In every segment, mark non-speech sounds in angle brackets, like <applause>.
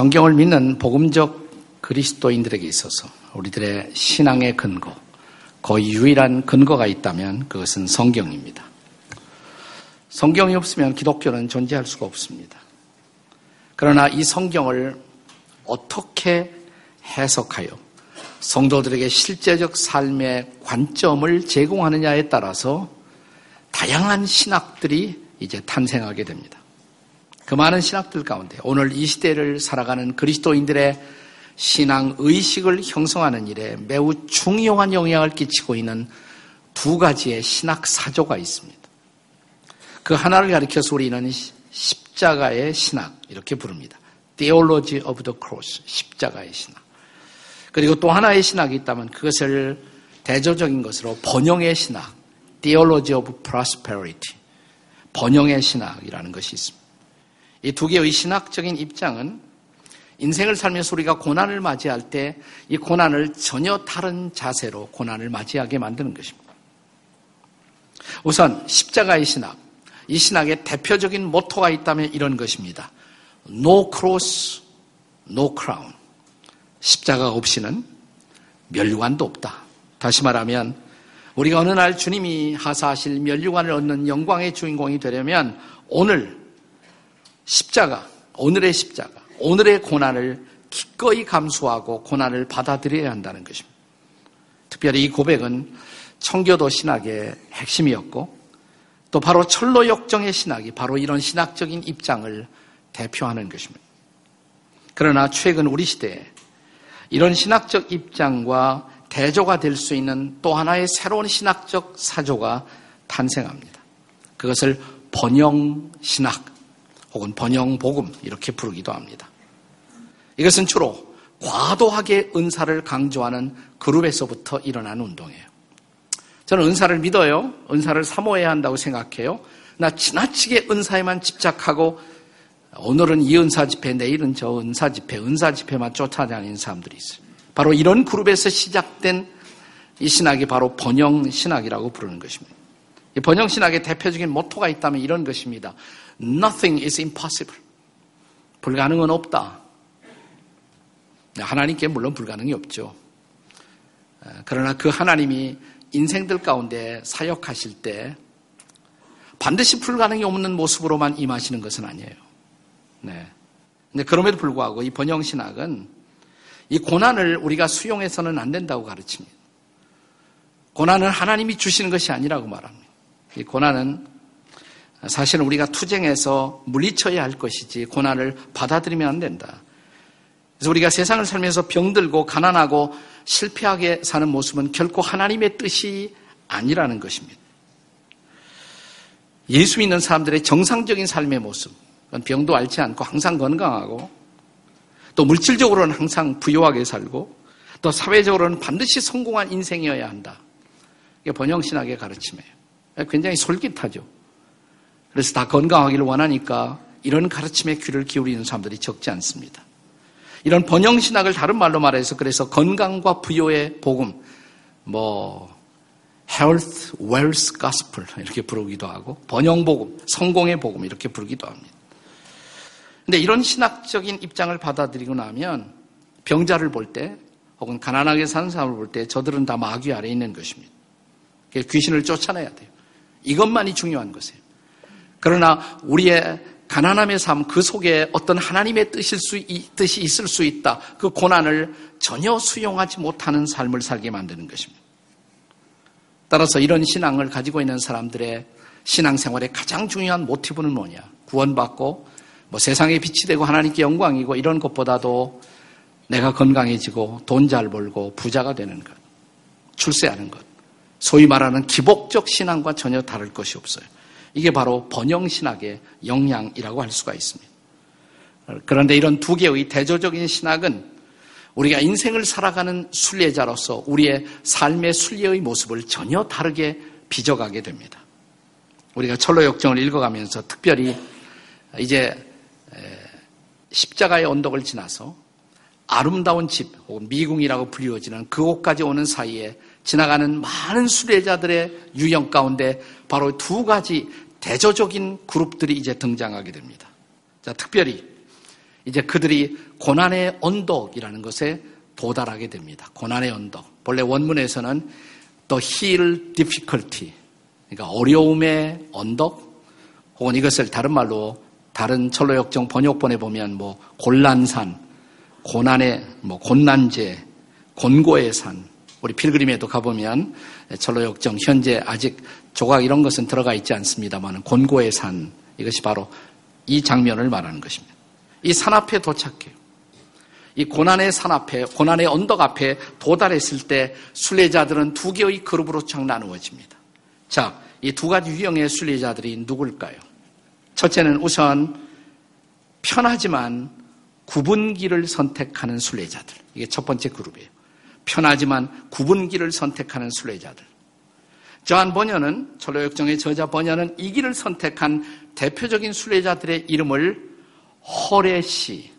성경을 믿는 복음적 그리스도인들에게 있어서 우리들의 신앙의 근거, 거의 유일한 근거가 있다면 그것은 성경입니다. 성경이 없으면 기독교는 존재할 수가 없습니다. 그러나 이 성경을 어떻게 해석하여 성도들에게 실제적 삶의 관점을 제공하느냐에 따라서 다양한 신학들이 이제 탄생하게 됩니다. 그 많은 신학들 가운데 오늘 이 시대를 살아가는 그리스도인들의 신앙 의식을 형성하는 일에 매우 중요한 영향을 끼치고 있는 두 가지의 신학 사조가 있습니다. 그 하나를 가리켜서 우리는 십자가의 신학 이렇게 부릅니다. Theology of the Cross, 십자가의 신학. 그리고 또 하나의 신학이 있다면 그것을 대조적인 것으로 번영의 신학, Theology of Prosperity, 번영의 신학이라는 것이 있습니다. 이 두 개의 신학적인 입장은 인생을 살면서 우리가 고난을 맞이할 때 이 고난을 전혀 다른 자세로 고난을 맞이하게 만드는 것입니다. 우선 십자가의 신학, 이 신학의 대표적인 모토가 있다면 이런 것입니다. No cross, no crown. 십자가 없이는 멸류관도 없다. 다시 말하면 우리가 어느 날 주님이 하사하실 멸류관을 얻는 영광의 주인공이 되려면 오늘 십자가, 오늘의 십자가, 오늘의 고난을 기꺼이 감수하고 고난을 받아들여야 한다는 것입니다. 특별히 이 고백은 청교도 신학의 핵심이었고 또 바로 철로 역정의 신학이 바로 이런 신학적인 입장을 대표하는 것입니다. 그러나 최근 우리 시대에 이런 신학적 입장과 대조가 될 수 있는 또 하나의 새로운 신학적 사조가 탄생합니다. 그것을 번영 신학, 혹은 번영 복음 이렇게 부르기도 합니다. 이것은 주로 과도하게 은사를 강조하는 그룹에서부터 일어난 운동이에요. 저는 은사를 믿어요. 은사를 사모해야 한다고 생각해요. 나 지나치게 은사에만 집착하고 오늘은 이 은사 집회, 내일은 저 은사 집회, 은사 집회만 쫓아다니는 사람들이 있어요. 바로 이런 그룹에서 시작된 이 신학이 바로 번영 신학이라고 부르는 것입니다. 이 번영 신학의 대표적인 모토가 있다면 이런 것입니다. Nothing is impossible. 불가능은 없다. 하나님께 물론 불가능이 없죠. 그러나 그 하나님이 인생들 가운데 사역하실 때 반드시 불가능이 없는 모습으로만 임하시는 것은 아니에요. 네. 근데 그럼에도 불구하고 이 번영신학은 이 고난을 우리가 수용해서는 안 된다고 가르칩니다. 고난은 하나님이 주시는 것이 아니라고 말합니다. 이 고난은 사실은 우리가 투쟁해서 물리쳐야 할 것이지 고난을 받아들이면 안 된다. 그래서 우리가 세상을 살면서 병들고 가난하고 실패하게 사는 모습은 결코 하나님의 뜻이 아니라는 것입니다. 예수 믿는 사람들의 정상적인 삶의 모습, 병도 앓지 않고 항상 건강하고 또 물질적으로는 항상 부유하게 살고 또 사회적으로는 반드시 성공한 인생이어야 한다. 이게 번영신학의 가르침이에요. 굉장히 솔깃하죠. 그래서 다 건강하기를 원하니까 이런 가르침에 귀를 기울이는 사람들이 적지 않습니다. 이런 번영신학을 다른 말로 말해서 그래서 건강과 부여의 복음, 뭐, health, wealth gospel 이렇게 부르기도 하고 번영복음, 성공의 복음 이렇게 부르기도 합니다. 근데 이런 신학적인 입장을 받아들이고 나면 병자를 볼 때 혹은 가난하게 사는 사람을 볼 때 저들은 다 마귀 아래에 있는 것입니다. 귀신을 쫓아내야 돼요. 이것만이 중요한 것이에요. 그러나 우리의 가난함의 삶, 그 속에 어떤 하나님의 뜻일 수, 뜻이 있을 수 있다. 그 고난을 전혀 수용하지 못하는 삶을 살게 만드는 것입니다. 따라서 이런 신앙을 가지고 있는 사람들의 신앙생활의 가장 중요한 모티브는 뭐냐? 구원받고 뭐 세상에 빛이 되고 하나님께 영광이고 이런 것보다도 내가 건강해지고 돈 잘 벌고 부자가 되는 것, 출세하는 것. 소위 말하는 기복적 신앙과 전혀 다를 것이 없어요. 이게 바로 번영신학의 영향이라고 할 수가 있습니다. 그런데 이런 두 개의 대조적인 신학은 우리가 인생을 살아가는 순례자로서 우리의 삶의 순례의 모습을 전혀 다르게 빚어가게 됩니다. 우리가 철로 역정을 읽어가면서 특별히 이제 십자가의 언덕을 지나서 아름다운 집 혹은 미궁이라고 불리워지는 그곳까지 오는 사이에 지나가는 많은 수레자들의 유형 가운데 바로 두 가지 대조적인 그룹들이 이제 등장하게 됩니다. 자, 특별히 이제 그들이 고난의 언덕이라는 것에 도달하게 됩니다. 고난의 언덕. 본래 원문에서는 the hill difficulty. 그러니까 어려움의 언덕 혹은 이것을 다른 말로 다른 철로 역정 번역본에 보면 뭐 곤란산, 고난의 뭐 곤난제, 곤고의 산. 우리 필그림에도 가보면 철로역정 현재 아직 조각 이런 것은 들어가 있지 않습니다만 곤고의 산 이것이 바로 이 장면을 말하는 것입니다. 이 산 앞에 도착해요. 이 고난의 산 앞에, 고난의 언덕 앞에 도달했을 때 순례자들은 두 개의 그룹으로 쫙 나누어집니다. 자, 이 두 가지 유형의 순례자들이 누굴까요? 첫째는 우선 편하지만 구분기를 선택하는 순례자들. 이게 첫 번째 그룹이에요. 편하지만 굽은 길을 선택하는 순례자들. 존 번연은 천로역정의 저자 번연은 이 길을 선택한 대표적인 순례자들의 이름을 허례 씨,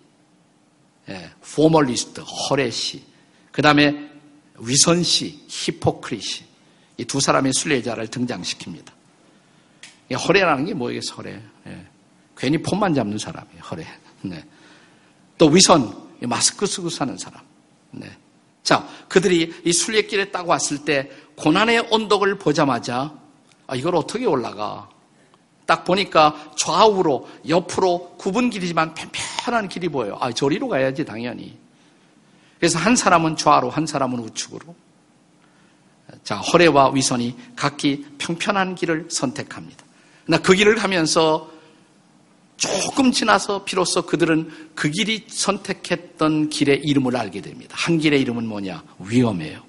예, Formalist, 허례 씨, 그 다음에 위선 씨, Hypocrisy 이 두 사람의 순례자를 등장시킵니다. 허례라는 게 뭐겠어, 허례? 예, 괜히 폼만 잡는 사람이에요, 허례. 네. 또 위선, 마스크 쓰고 사는 사람. 네. 자, 그들이 이 순례길에 딱 왔을 때 고난의 언덕을 보자마자 아, 이걸 어떻게 올라가? 딱 보니까 좌우로 옆으로 굽은 길이지만 편편한 길이 보여요. 아, 저리로 가야지 당연히. 그래서 한 사람은 좌로, 한 사람은 우측으로. 자, 허례와 위선이 각기 평편한 길을 선택합니다. 나그 길을 가면서 조금 지나서 비로소 그들은 그 길이 선택했던 길의 이름을 알게 됩니다. 한 길의 이름은 뭐냐? 위험해요.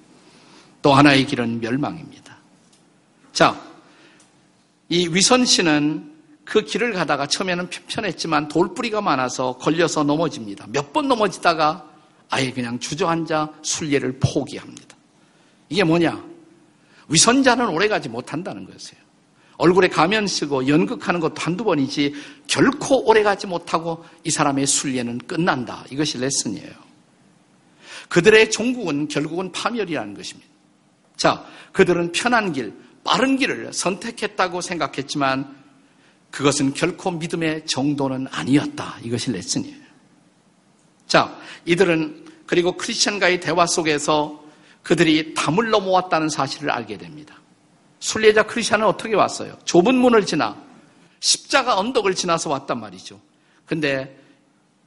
또 하나의 길은 멸망입니다. 자, 이 위선 씨는 그 길을 가다가 처음에는 편했지만 돌뿌리가 많아서 걸려서 넘어집니다. 몇 번 넘어지다가 아예 그냥 주저앉아 순례를 포기합니다. 이게 뭐냐? 위선자는 오래가지 못한다는 것이에요. 얼굴에 가면 쓰고 연극하는 것도 한두 번이지 결코 오래가지 못하고 이 사람의 순례는 끝난다. 이것이 레슨이에요. 그들의 종국은 결국은 파멸이라는 것입니다. 자, 그들은 편한 길, 빠른 길을 선택했다고 생각했지만 그것은 결코 믿음의 정도는 아니었다. 이것이 레슨이에요. 자, 이들은 그리고 크리스천과의 대화 속에서 그들이 담을 넘어왔다는 사실을 알게 됩니다. 순례자 크리스천은 어떻게 왔어요? 좁은 문을 지나 십자가 언덕을 지나서 왔단 말이죠. 근데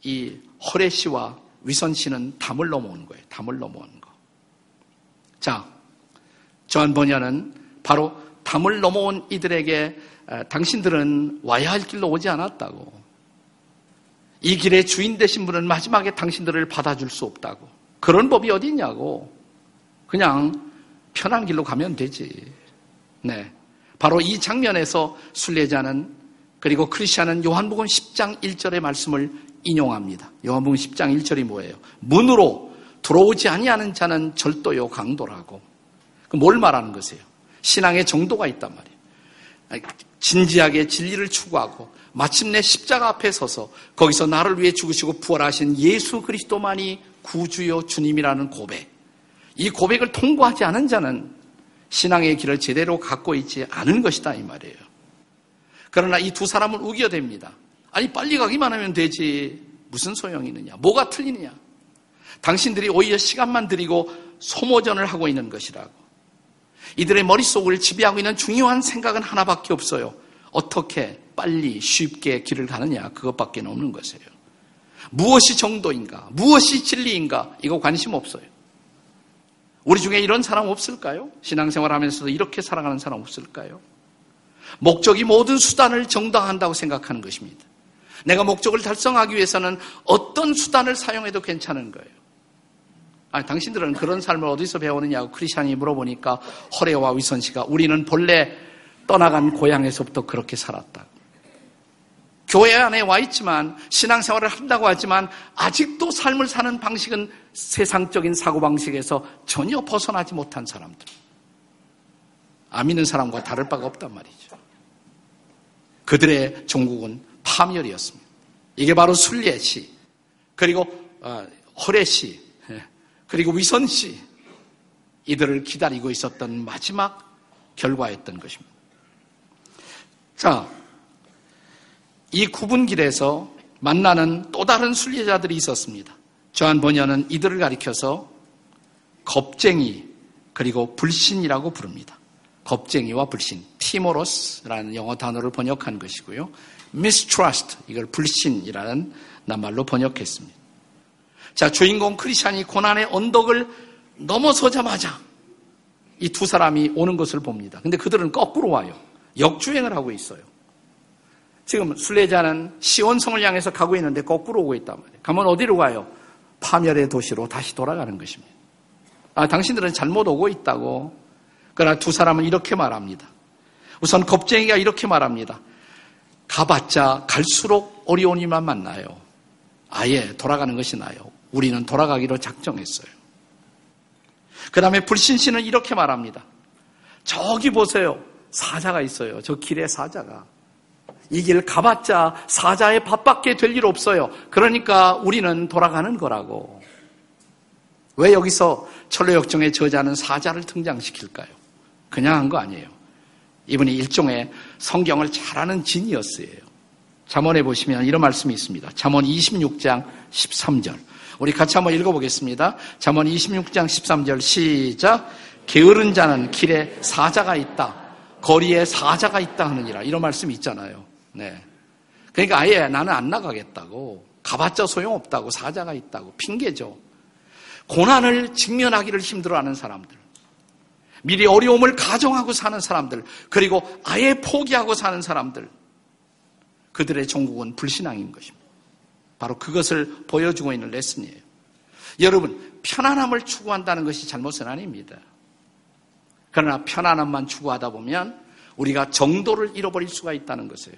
이 허레 씨와 위선 씨는 담을 넘어온 거예요. 담을 넘어온 거. 자, 저한 번연은 바로 담을 넘어온 이들에게 당신들은 와야 할 길로 오지 않았다고. 이 길의 주인 되신 분은 마지막에 당신들을 받아줄 수 없다고. 그런 법이 어디 있냐고. 그냥 편한 길로 가면 되지. 네. 바로 이 장면에서 순례자는 그리고 크리스천은 요한복음 10장 1절의 말씀을 인용합니다. 요한복음 10장 1절이 뭐예요? 문으로 들어오지 아니하는 자는 절도요 강도라고. 뭘 말하는 것이에요? 신앙의 정도가 있단 말이에요. 진지하게 진리를 추구하고 마침내 십자가 앞에 서서 거기서 나를 위해 죽으시고 부활하신 예수 그리스도만이 구주요 주님이라는 고백. 이 고백을 통과하지 않은 자는 신앙의 길을 제대로 갖고 있지 않은 것이다 이 말이에요. 그러나 이 두 사람은 우겨댑니다. 아니 빨리 가기만 하면 되지 무슨 소용이 있느냐? 뭐가 틀리느냐? 당신들이 오히려 시간만 들이고 소모전을 하고 있는 것이라고. 이들의 머릿속을 지배하고 있는 중요한 생각은 하나밖에 없어요. 어떻게 빨리 쉽게 길을 가느냐 그것밖에 없는 것이에요. 무엇이 정도인가? 무엇이 진리인가? 이거 관심 없어요. 우리 중에 이런 사람 없을까요? 신앙생활 하면서도 이렇게 살아가는 사람 없을까요? 목적이 모든 수단을 정당한다고 생각하는 것입니다. 내가 목적을 달성하기 위해서는 어떤 수단을 사용해도 괜찮은 거예요. 아니, 당신들은 그런 삶을 어디서 배우느냐고 크리스찬이 물어보니까 허레와 위선 씨가 우리는 본래 떠나간 고향에서부터 그렇게 살았다. 교회 안에 와 있지만 신앙생활을 한다고 하지만 아직도 삶을 사는 방식은 세상적인 사고방식에서 전혀 벗어나지 못한 사람들. 안 믿는 사람과 다를 바가 없단 말이죠. 그들의 종국은 파멸이었습니다. 이게 바로 순례시, 그리고 어, 허례시, 예, 그리고 위선시, 이들을 기다리고 있었던 마지막 결과였던 것입니다. 자, 이 구분길에서 만나는 또 다른 순례자들이 있었습니다. 저한 번연은 이들을 가리켜서 겁쟁이 그리고 불신이라고 부릅니다. 겁쟁이와 불신, 티모로스라는 영어 단어를 번역한 것이고요. mistrust 이걸 불신이라는 낱말로 번역했습니다. 자, 주인공 크리스찬이 고난의 언덕을 넘어서자마자 이 두 사람이 오는 것을 봅니다. 근데 그들은 거꾸로 와요. 역주행을 하고 있어요. 지금 순례자는 시온성을 향해서 가고 있는데 거꾸로 오고 있단 말이에요. 가면 어디로 가요? 파멸의 도시로 다시 돌아가는 것입니다. 아, 당신들은 잘못 오고 있다고. 그러나 두 사람은 이렇게 말합니다. 우선 겁쟁이가 이렇게 말합니다. 가봤자 갈수록 어려운 일만 만나요. 아예 돌아가는 것이 나요. 우리는 돌아가기로 작정했어요. 그 다음에 불신신은 이렇게 말합니다. 저기 보세요. 사자가 있어요. 저 길에 사자가. 이 길 가봤자 사자의 밥밖에 될 일 없어요. 그러니까 우리는 돌아가는 거라고. 왜 여기서 철로역정의 저자는 사자를 등장시킬까요? 그냥 한 거 아니에요. 이분이 일종의 성경을 잘하는 진이었어요. 잠언에 보시면 이런 말씀이 있습니다. 잠언 26장 13절. 우리 같이 한번 읽어보겠습니다. 잠언 26장 13절 시작. 게으른 자는 길에 사자가 있다. 거리에 사자가 있다 하느니라. 이런 말씀이 있잖아요. 네. 그러니까 아예 나는 안 나가겠다고. 가봤자 소용없다고. 사자가 있다고. 핑계죠. 고난을 직면하기를 힘들어하는 사람들. 미리 어려움을 가정하고 사는 사람들. 그리고 아예 포기하고 사는 사람들. 그들의 종국은 불신앙인 것입니다. 바로 그것을 보여주고 있는 레슨이에요. 여러분, 편안함을 추구한다는 것이 잘못은 아닙니다. 그러나 편안함만 추구하다 보면 우리가 정도를 잃어버릴 수가 있다는 것이에요.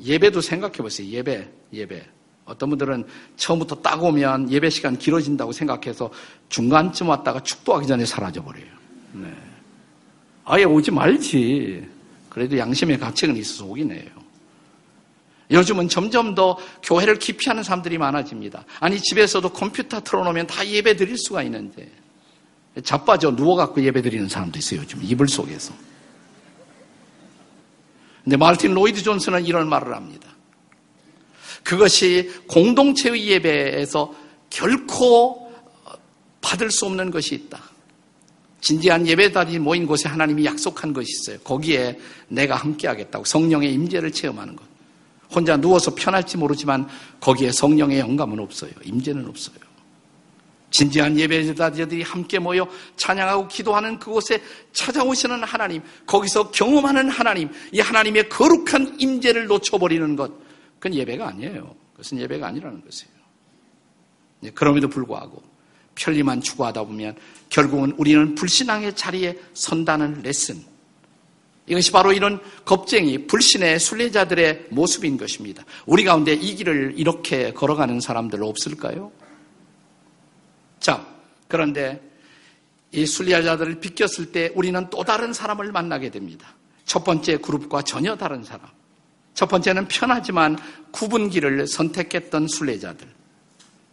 예배도 생각해 보세요. 예배, 예배. 어떤 분들은 처음부터 딱 오면 예배 시간 길어진다고 생각해서 중간쯤 왔다가 축도하기 전에 사라져 버려요. 네. 아예 오지 말지. 그래도 양심의 가책은 있어서 오긴 해요. 요즘은 점점 더 교회를 기피하는 사람들이 많아집니다. 아니 집에서도 컴퓨터 틀어놓으면 다 예배 드릴 수가 있는데 자빠져 누워갖고 예배 드리는 사람도 있어요. 요즘 이불 속에서. 근데 말틴 로이드 존슨은 이런 말을 합니다. 그것이 공동체의 예배에서 결코 받을 수 없는 것이 있다. 진지한 예배단이 모인 곳에 하나님이 약속한 것이 있어요. 거기에 내가 함께하겠다고 성령의 임재를 체험하는 것. 혼자 누워서 편할지 모르지만 거기에 성령의 영감은 없어요. 임재는 없어요. 진지한 예배자들이 함께 모여 찬양하고 기도하는 그곳에 찾아오시는 하나님, 거기서 경험하는 하나님, 이 하나님의 거룩한 임재를 놓쳐버리는 것, 그건 예배가 아니에요. 그것은 예배가 아니라는 것이에요. 네, 그럼에도 불구하고 편리만 추구하다 보면 결국은 우리는 불신앙의 자리에 선다는 레슨. 이것이 바로 이런 겁쟁이, 불신의 순례자들의 모습인 것입니다. 우리 가운데 이 길을 이렇게 걸어가는 사람들 없을까요? 자, 그런데 이 순례자들을 비꼈을 때 우리는 또 다른 사람을 만나게 됩니다. 첫 번째 그룹과 전혀 다른 사람. 첫 번째는 편하지만 구분기를 선택했던 순례자들.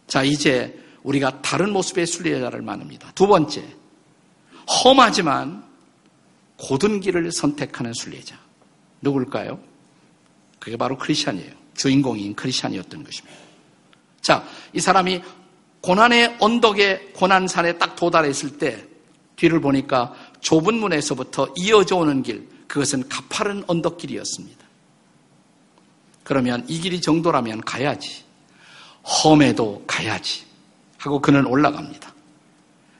자, 이제 우리가 다른 모습의 순례자를 만납니다. 두 번째, 험하지만 고든 길을 선택하는 순례자. 누굴까요? 그게 바로 크리스천이에요. 주인공인 크리스천이었던 것입니다. 자, 이 사람이 고난의 언덕에 고난산에 딱 도달했을 때 뒤를 보니까 좁은 문에서부터 이어져 오는 길, 그것은 가파른 언덕길이었습니다. 그러면 이 길이 정도라면 가야지. 험해도 가야지. 하고 그는 올라갑니다.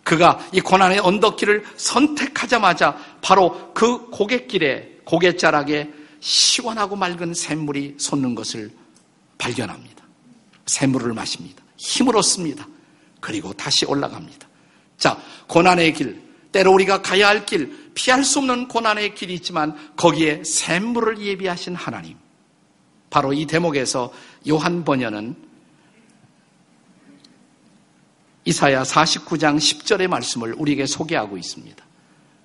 그가 이 고난의 언덕길을 선택하자마자 바로 그 고갯길에, 고갯자락에 시원하고 맑은 샘물이 솟는 것을 발견합니다. 샘물을 마십니다. 힘을 얻습니다. 그리고 다시 올라갑니다. 자, 고난의 길, 때로 우리가 가야 할 길, 피할 수 없는 고난의 길이 있지만 거기에 샘물을 예비하신 하나님. 바로 이 대목에서 요한 번연은 이사야 49장 10절의 말씀을 우리에게 소개하고 있습니다.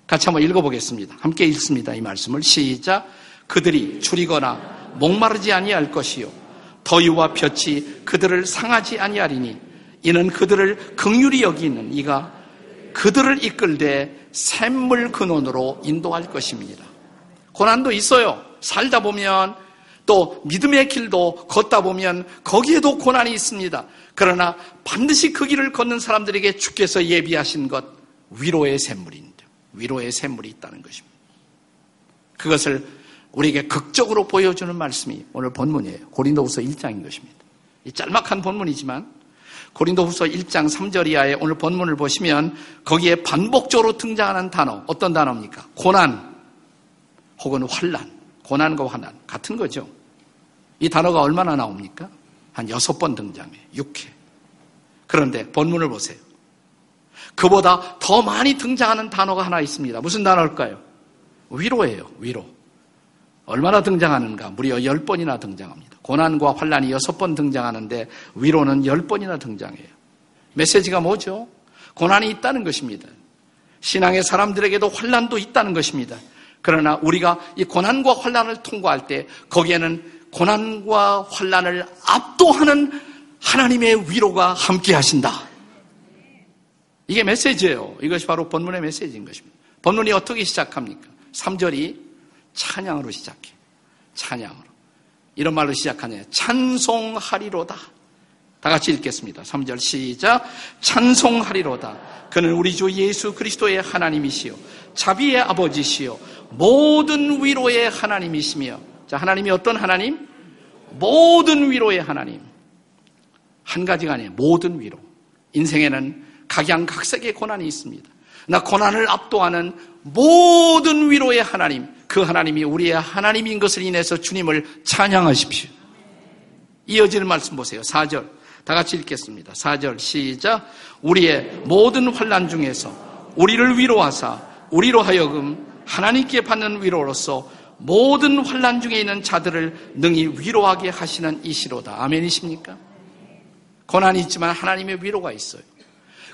같이 한번 읽어보겠습니다. 함께 읽습니다. 이 말씀을 시작. 그들이 줄이거나 목마르지 아니할 것이요 더위와 볕이 그들을 상하지 아니하리니 이는 그들을 극률이 여기는 이가 그들을 이끌되 샘물 근원으로 인도할 것입니다. 고난도 있어요. 살다 보면 또 믿음의 길도 걷다 보면 거기에도 고난이 있습니다. 그러나 반드시 그 길을 걷는 사람들에게 주께서 예비하신 것 위로의 샘물인데 위로의 샘물이 있다는 것입니다. 그것을 우리에게 극적으로 보여주는 말씀이 오늘 본문이에요. 고린도후서 1장인 것입니다. 이 짤막한 본문이지만 고린도후서 1장 3절 이하에 오늘 본문을 보시면 거기에 반복적으로 등장하는 단어 어떤 단어입니까? 고난 혹은 환란. 고난과 환난 같은 거죠. 이 단어가 얼마나 나옵니까? 한 여섯 번 등장해요. 6회. 그런데 본문을 보세요. 그보다 더 많이 등장하는 단어가 하나 있습니다. 무슨 단어일까요? 위로예요. 위로. 얼마나 등장하는가? 무려 10번이나 등장합니다. 고난과 환란이 6번 등장하는데 위로는 10번이나 등장해요. 메시지가 뭐죠? 고난이 있다는 것입니다. 신앙의 사람들에게도 환란도 있다는 것입니다. 그러나 우리가 이 고난과 환란을 통과할 때 거기에는 고난과 환란을 압도하는 하나님의 위로가 함께 하신다. 이게 메시지예요. 이것이 바로 본문의 메시지인 것입니다. 본문이 어떻게 시작합니까? 3절이 찬양으로 시작해. 찬양으로. 이런 말로 시작하네요. 찬송하리로다. 다 같이 읽겠습니다. 3절 시작. 찬송하리로다. 그는 우리 주 예수 그리스도의 하나님이시요. 자비의 아버지시요. 모든 위로의 하나님이시며. 자, 하나님이 어떤 하나님? 모든 위로의 하나님. 한 가지가 아니에요. 모든 위로. 인생에는 각양각색의 고난이 있습니다. 나 고난을 압도하는 모든 위로의 하나님, 그 하나님이 우리의 하나님인 것을 인해서 주님을 찬양하십시오. 이어지는 말씀 보세요. 4절. 다 같이 읽겠습니다. 4절 시작. 우리의 모든 환란 중에서 우리를 위로하사 우리로 하여금 하나님께 받는 위로로서 모든 환란 중에 있는 자들을 능히 위로하게 하시는 이시로다. 아멘이십니까? 고난이 있지만 하나님의 위로가 있어요.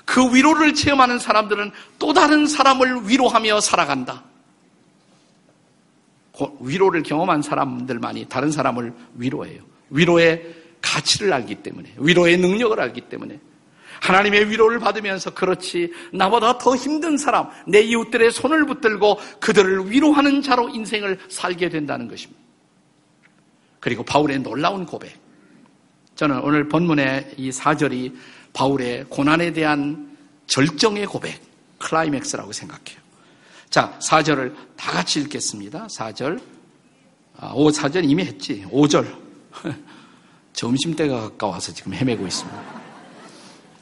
그 위로를 체험하는 사람들은 또 다른 사람을 위로하며 살아간다. 위로를 경험한 사람들만이 다른 사람을 위로해요. 위로의 가치를 알기 때문에, 위로의 능력을 알기 때문에. 하나님의 위로를 받으면서 그렇지 나보다 더 힘든 사람, 내 이웃들의 손을 붙들고 그들을 위로하는 자로 인생을 살게 된다는 것입니다. 그리고 바울의 놀라운 고백. 저는 오늘 본문의 이 사절이 바울의 고난에 대한 절정의 고백, 클라이맥스라고 생각해요. 자, 4절을 다 같이 읽겠습니다. 4절. 아, 5, 4절 이미 했지. 5절. <laughs> 점심때가 가까워서 지금 헤매고 있습니다.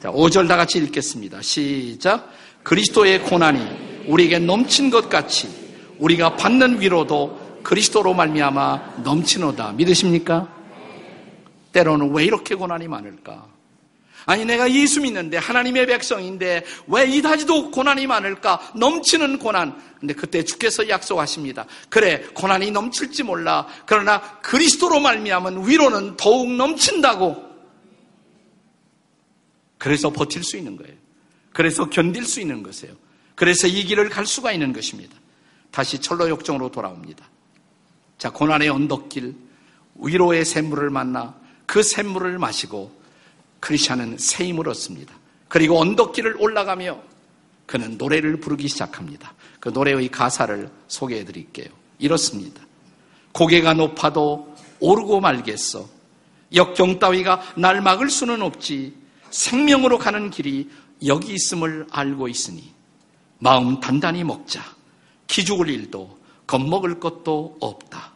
자, 5절 다 같이 읽겠습니다. 시작. 그리스도의 고난이 우리에게 넘친 것 같이 우리가 받는 위로도 그리스도로 말미암아 넘치노다. 믿으십니까? 때로는 왜 이렇게 고난이 많을까? 아니 내가 예수 믿는데 하나님의 백성인데 왜 이다지도 고난이 많을까? 넘치는 고난. 근데 그때 주께서 약속하십니다. 그래 고난이 넘칠지 몰라. 그러나 그리스도로 말미암은 위로는 더욱 넘친다고. 그래서 버틸 수 있는 거예요. 그래서 견딜 수 있는 것이에요. 그래서 이 길을 갈 수가 있는 것입니다. 다시 철로 역정으로 돌아옵니다. 자, 고난의 언덕길, 위로의 샘물을 만나 그 샘물을 마시고 크리스찬은 새 힘을 얻습니다. 그리고 언덕길을 올라가며 그는 노래를 부르기 시작합니다. 그 노래의 가사를 소개해 드릴게요. 이렇습니다. 고개가 높아도 오르고 말겠어. 역경 따위가 날 막을 수는 없지. 생명으로 가는 길이 여기 있음을 알고 있으니 마음 단단히 먹자. 기죽을 일도 겁먹을 것도 없다.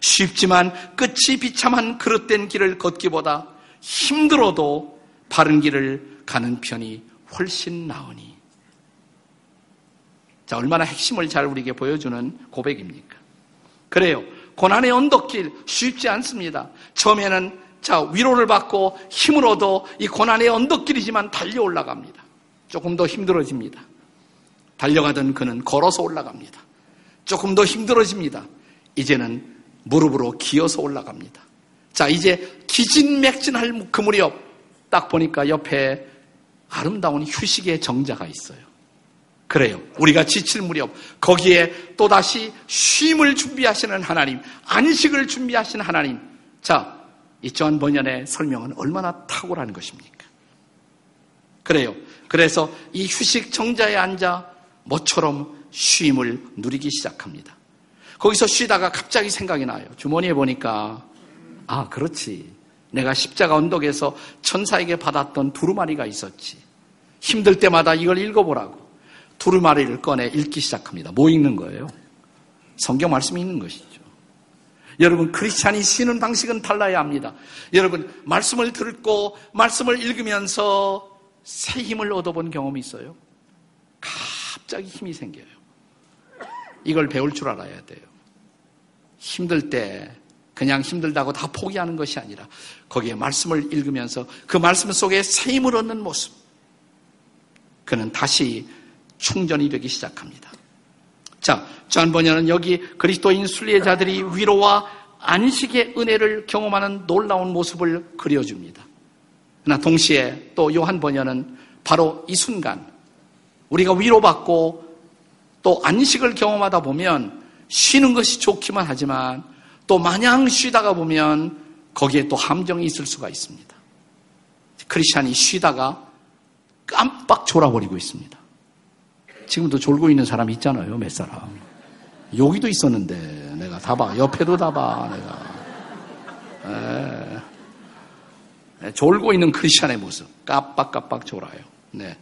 쉽지만 끝이 비참한 그릇된 길을 걷기보다 힘들어도 바른 길을 가는 편이 훨씬 나으니. 자, 얼마나 핵심을 잘 우리에게 보여주는 고백입니까? 그래요. 고난의 언덕길 쉽지 않습니다. 처음에는 자, 위로를 받고 힘을 얻어 이 고난의 언덕길이지만 달려 올라갑니다. 조금 더 힘들어집니다. 달려가던 그는 걸어서 올라갑니다. 조금 더 힘들어집니다. 이제는 무릎으로 기어서 올라갑니다. 자, 이제 기진맥진할 그 무렵 딱 보니까 옆에 아름다운 휴식의 정자가 있어요. 그래요. 우리가 지칠 무렵 거기에 또다시 쉼을 준비하시는 하나님, 안식을 준비하시는 하나님. 자, 이조한 번연의 설명은 얼마나 탁월한 것입니까? 그래요. 그래서 이 휴식 정자에 앉아 모처럼 쉼을 누리기 시작합니다. 거기서 쉬다가 갑자기 생각이 나요. 주머니에 보니까 아, 그렇지. 내가 십자가 언덕에서 천사에게 받았던 두루마리가 있었지. 힘들 때마다 이걸 읽어보라고. 두루마리를 꺼내 읽기 시작합니다. 뭐 읽는 거예요? 성경 말씀이 있는 것이죠. 여러분, 크리스찬이 쉬는 방식은 달라야 합니다. 여러분, 말씀을 듣고 말씀을 읽으면서 새 힘을 얻어본 경험이 있어요. 갑자기 힘이 생겨요. 이걸 배울 줄 알아야 돼요. 힘들 때 그냥 힘들다고 다 포기하는 것이 아니라 거기에 말씀을 읽으면서 그 말씀 속에 새 힘을 얻는 모습. 그는 다시 충전이 되기 시작합니다. 자, 존 번연은 여기 그리스도인 순례자들이 위로와 안식의 은혜를 경험하는 놀라운 모습을 그려줍니다. 그러나 동시에 또 요한 번연은 바로 이 순간 우리가 위로받고 또 안식을 경험하다 보면 쉬는 것이 좋기만 하지만 또 마냥 쉬다가 보면 거기에 또 함정이 있을 수가 있습니다. 크리스찬이 쉬다가 깜빡 졸아버리고 있습니다. 지금도 졸고 있는 사람 있잖아요, 몇 사람. 여기도 있었는데, 내가 다 봐. 옆에도 다 봐, 내가. 에, 네, 졸고 있는 크리스찬의 모습. 깜빡깜빡 졸아요. 네.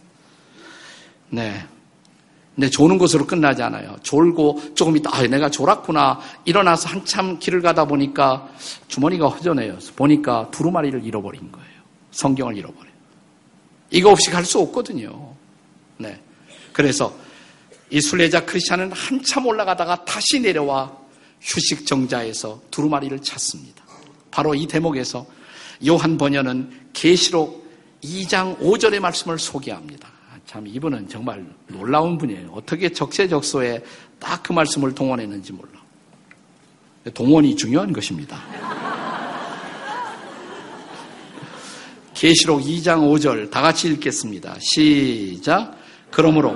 네. 근데 조는 것으로 끝나지 않아요. 졸고 조금 있다, 아, 내가 졸았구나. 일어나서 한참 길을 가다 보니까 주머니가 허전해요. 보니까 두루마리를 잃어버린 거예요. 성경을 잃어버려요. 이거 없이 갈 수 없거든요. 네. 그래서 이 순례자 크리스찬은 한참 올라가다가 다시 내려와 휴식 정자에서 두루마리를 찾습니다. 바로 이 대목에서 요한 번연은 계시록 2장 5절의 말씀을 소개합니다. 참 이분은 정말 놀라운 분이에요. 어떻게 적세적소에 딱 그 말씀을 동원했는지 몰라. 동원이 중요한 것입니다. 계시록 2장 5절 다 같이 읽겠습니다. 시작. 그러므로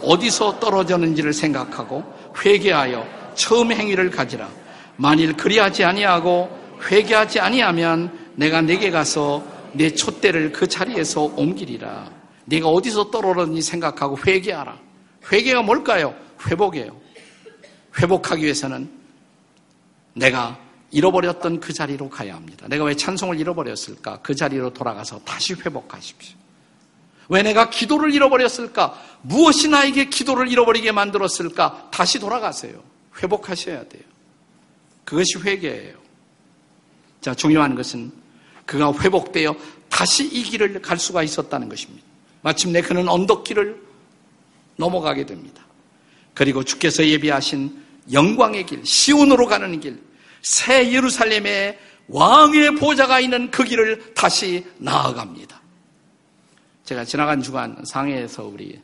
어디서 떨어졌는지를 생각하고 회개하여 처음 행위를 가지라. 만일 그리하지 아니하고 회개하지 아니하면 내가 내게 가서 내 촛대를 그 자리에서 옮기리라. 네가 어디서 떨어졌는지 생각하고 회개하라. 회개가 뭘까요? 회복이에요. 회복하기 위해서는 내가 잃어버렸던 그 자리로 가야 합니다. 내가 왜 찬송을 잃어버렸을까? 그 자리로 돌아가서 다시 회복하십시오. 왜 내가 기도를 잃어버렸을까? 무엇이 나에게 기도를 잃어버리게 만들었을까? 다시 돌아가세요. 회복하셔야 돼요. 그것이 회개예요. 자, 중요한 것은 그가 회복되어 다시 이 길을 갈 수가 있었다는 것입니다. 마침내 그는 언덕길을 넘어가게 됩니다. 그리고 주께서 예비하신 영광의 길, 시온으로 가는 길, 새 예루살렘의 왕의 보좌가 있는 그 길을 다시 나아갑니다. 제가 지나간 주간 상해에서 우리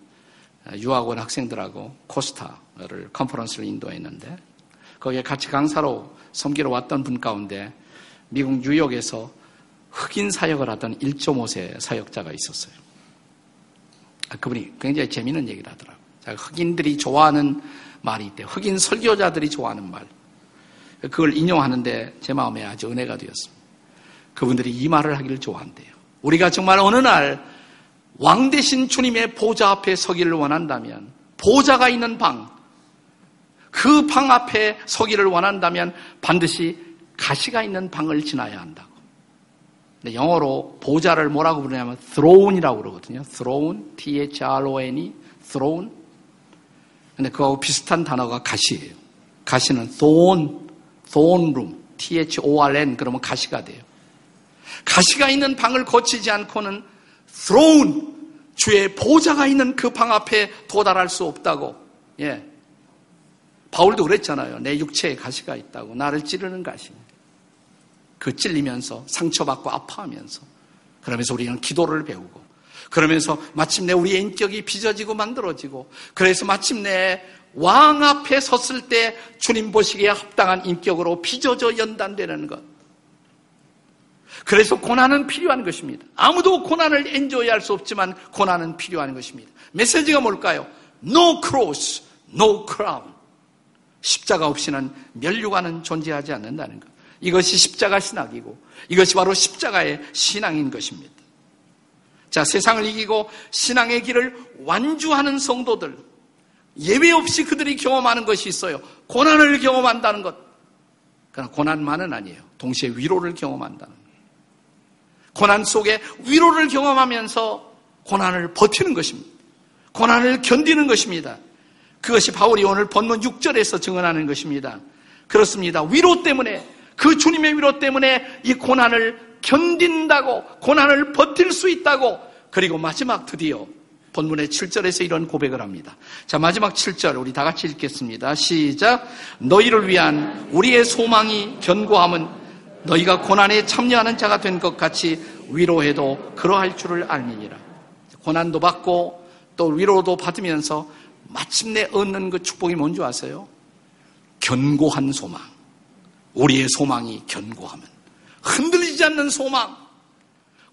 유학원 학생들하고 코스타를 컨퍼런스를 인도했는데 거기에 같이 강사로 섬기러 왔던 분 가운데 미국 뉴욕에서 흑인 사역을 하던 1.5세 사역자가 있었어요. 아, 그분이 굉장히 재미있는 얘기를 하더라고요. 흑인들이 좋아하는 말이 있대. 흑인 설교자들이 좋아하는 말. 그걸 인용하는데 제 마음에 아주 은혜가 되었습니다. 그분들이 이 말을 하기를 좋아한대요. 우리가 정말 어느 날 왕 대신 주님의 보좌 앞에 서기를 원한다면 보좌가 있는 방, 그 방 앞에 서기를 원한다면 반드시 가시가 있는 방을 지나야 한다고. 근데 영어로 보좌를 뭐라고 부르냐면 throne이라고 그러거든요. throne, T-H-R-O-N이 throne. 근데 그거하고 비슷한 단어가 가시예요. 가시는 thorn, thorn room, T-H-O-R-N 그러면 가시가 돼요. 가시가 있는 방을 거치지 않고는 throne, 주의 보좌가 있는 그 방 앞에 도달할 수 없다고. 예. 바울도 그랬잖아요. 내 육체에 가시가 있다고. 나를 찌르는 가시. 그 찔리면서 상처받고 아파하면서. 그러면서 우리는 기도를 배우고. 그러면서 마침내 우리의 인격이 빚어지고 만들어지고. 그래서 마침내 왕 앞에 섰을 때 주님 보시기에 합당한 인격으로 빚어져 연단되는 것. 그래서 고난은 필요한 것입니다. 아무도 고난을 엔조이 할 수 없지만 고난은 필요한 것입니다. 메시지가 뭘까요? No cross, no crown. 십자가 없이는 멸류관은 존재하지 않는다는 것. 이것이 십자가 신학이고 이것이 바로 십자가의 신앙인 것입니다. 자, 세상을 이기고 신앙의 길을 완주하는 성도들 예외 없이 그들이 경험하는 것이 있어요. 고난을 경험한다는 것. 그러나 고난만은 아니에요. 동시에 위로를 경험한다는. 고난 속에 위로를 경험하면서 고난을 버티는 것입니다. 고난을 견디는 것입니다. 그것이 바울이 오늘 본문 6절에서 증언하는 것입니다. 그렇습니다. 위로 때문에 그 주님의 위로 때문에 이 고난을 견딘다고 고난을 버틸 수 있다고 그리고 마지막 드디어 본문의 7절에서 이런 고백을 합니다. 자, 마지막 7절 우리 다 같이 읽겠습니다. 시작. 너희를 위한 우리의 소망이 견고함은 너희가 고난에 참여하는 자가 된 것 같이 위로해도 그러할 줄을 알미니라. 고난도 받고 또 위로도 받으면서 마침내 얻는 그 축복이 뭔지 아세요? 견고한 소망. 우리의 소망이 견고하면 흔들리지 않는 소망.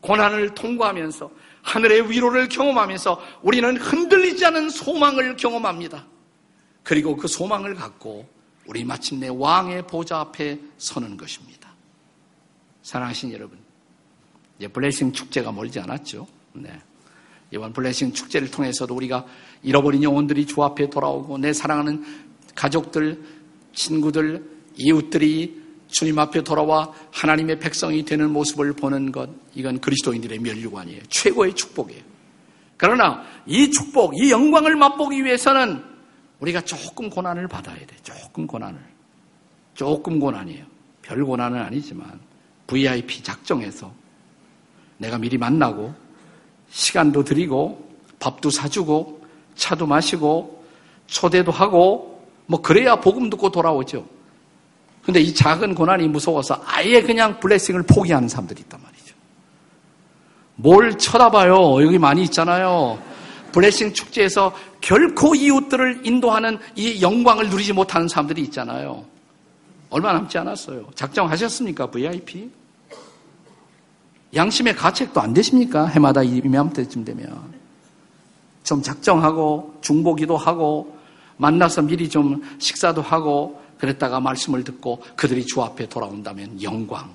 고난을 통과하면서 하늘의 위로를 경험하면서 우리는 흔들리지 않은 소망을 경험합니다. 그리고 그 소망을 갖고 우리 마침내 왕의 보좌 앞에 서는 것입니다. 사랑하신 여러분, 이제 블레싱 축제가 멀지 않았죠. 네. 이번 블레싱 축제를 통해서도 우리가 잃어버린 영혼들이 주 앞에 돌아오고 내 사랑하는 가족들, 친구들, 이웃들이 주님 앞에 돌아와 하나님의 백성이 되는 모습을 보는 것, 이건 그리스도인들의 면류관이에요. 최고의 축복이에요. 그러나 이 축복, 이 영광을 맛보기 위해서는 우리가 조금 고난을 받아야 돼. 조금 고난을. 조금 고난이에요. 별 고난은 아니지만 VIP 작정해서 내가 미리 만나고 시간도 드리고 밥도 사주고 차도 마시고 초대도 하고 뭐 그래야 복음 듣고 돌아오죠. 근데 이 작은 고난이 무서워서 아예 그냥 블레싱을 포기하는 사람들이 있단 말이죠. 뭘 쳐다봐요? 여기 많이 있잖아요. 블레싱 축제에서 결코 이웃들을 인도하는 이 영광을 누리지 못하는 사람들이 있잖아요. 얼마 남지 않았어요. 작정하셨습니까? VIP? 양심의 가책도 안 되십니까? 해마다 이맘 때쯤 되면. 좀 작정하고 중보기도 하고 만나서 미리 좀 식사도 하고 그랬다가 말씀을 듣고 그들이 주 앞에 돌아온다면 영광.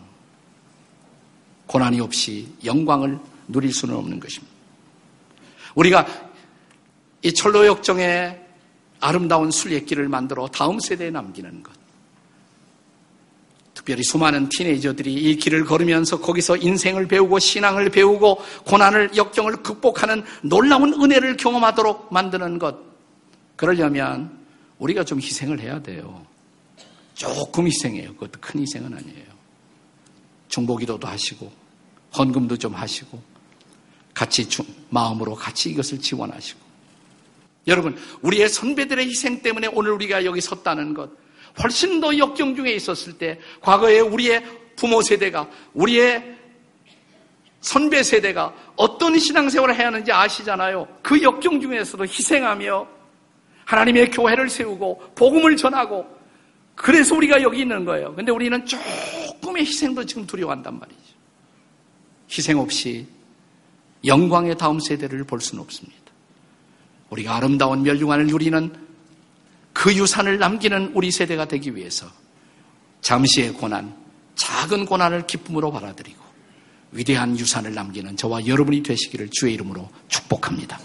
고난이 없이 영광을 누릴 수는 없는 것입니다. 우리가 이 철로 역정에 아름다운 순례길을 만들어 다음 세대에 남기는 것. 특별히 수많은 티네이저들이 이 길을 걸으면서 거기서 인생을 배우고 신앙을 배우고 고난을 역경을 극복하는 놀라운 은혜를 경험하도록 만드는 것. 그러려면 우리가 좀 희생을 해야 돼요. 조금 희생해요. 그것도 큰 희생은 아니에요. 중보기도도 하시고 헌금도 좀 하시고 같이 마음으로 같이 이것을 지원하시고 여러분 우리의 선배들의 희생 때문에 오늘 우리가 여기 섰다는 것 훨씬 더 역경 중에 있었을 때 과거에 우리의 부모 세대가 우리의 선배 세대가 어떤 신앙생활을 해야 하는지 아시잖아요. 그 역경 중에서도 희생하며 하나님의 교회를 세우고 복음을 전하고 그래서 우리가 여기 있는 거예요. 근데 우리는 조금의 희생도 지금 두려워한단 말이죠. 희생 없이 영광의 다음 세대를 볼 수는 없습니다. 우리가 아름다운 멸류관을 누리는 그 유산을 남기는 우리 세대가 되기 위해서 잠시의 고난, 작은 고난을 기쁨으로 받아들이고 위대한 유산을 남기는 저와 여러분이 되시기를 주의 이름으로 축복합니다.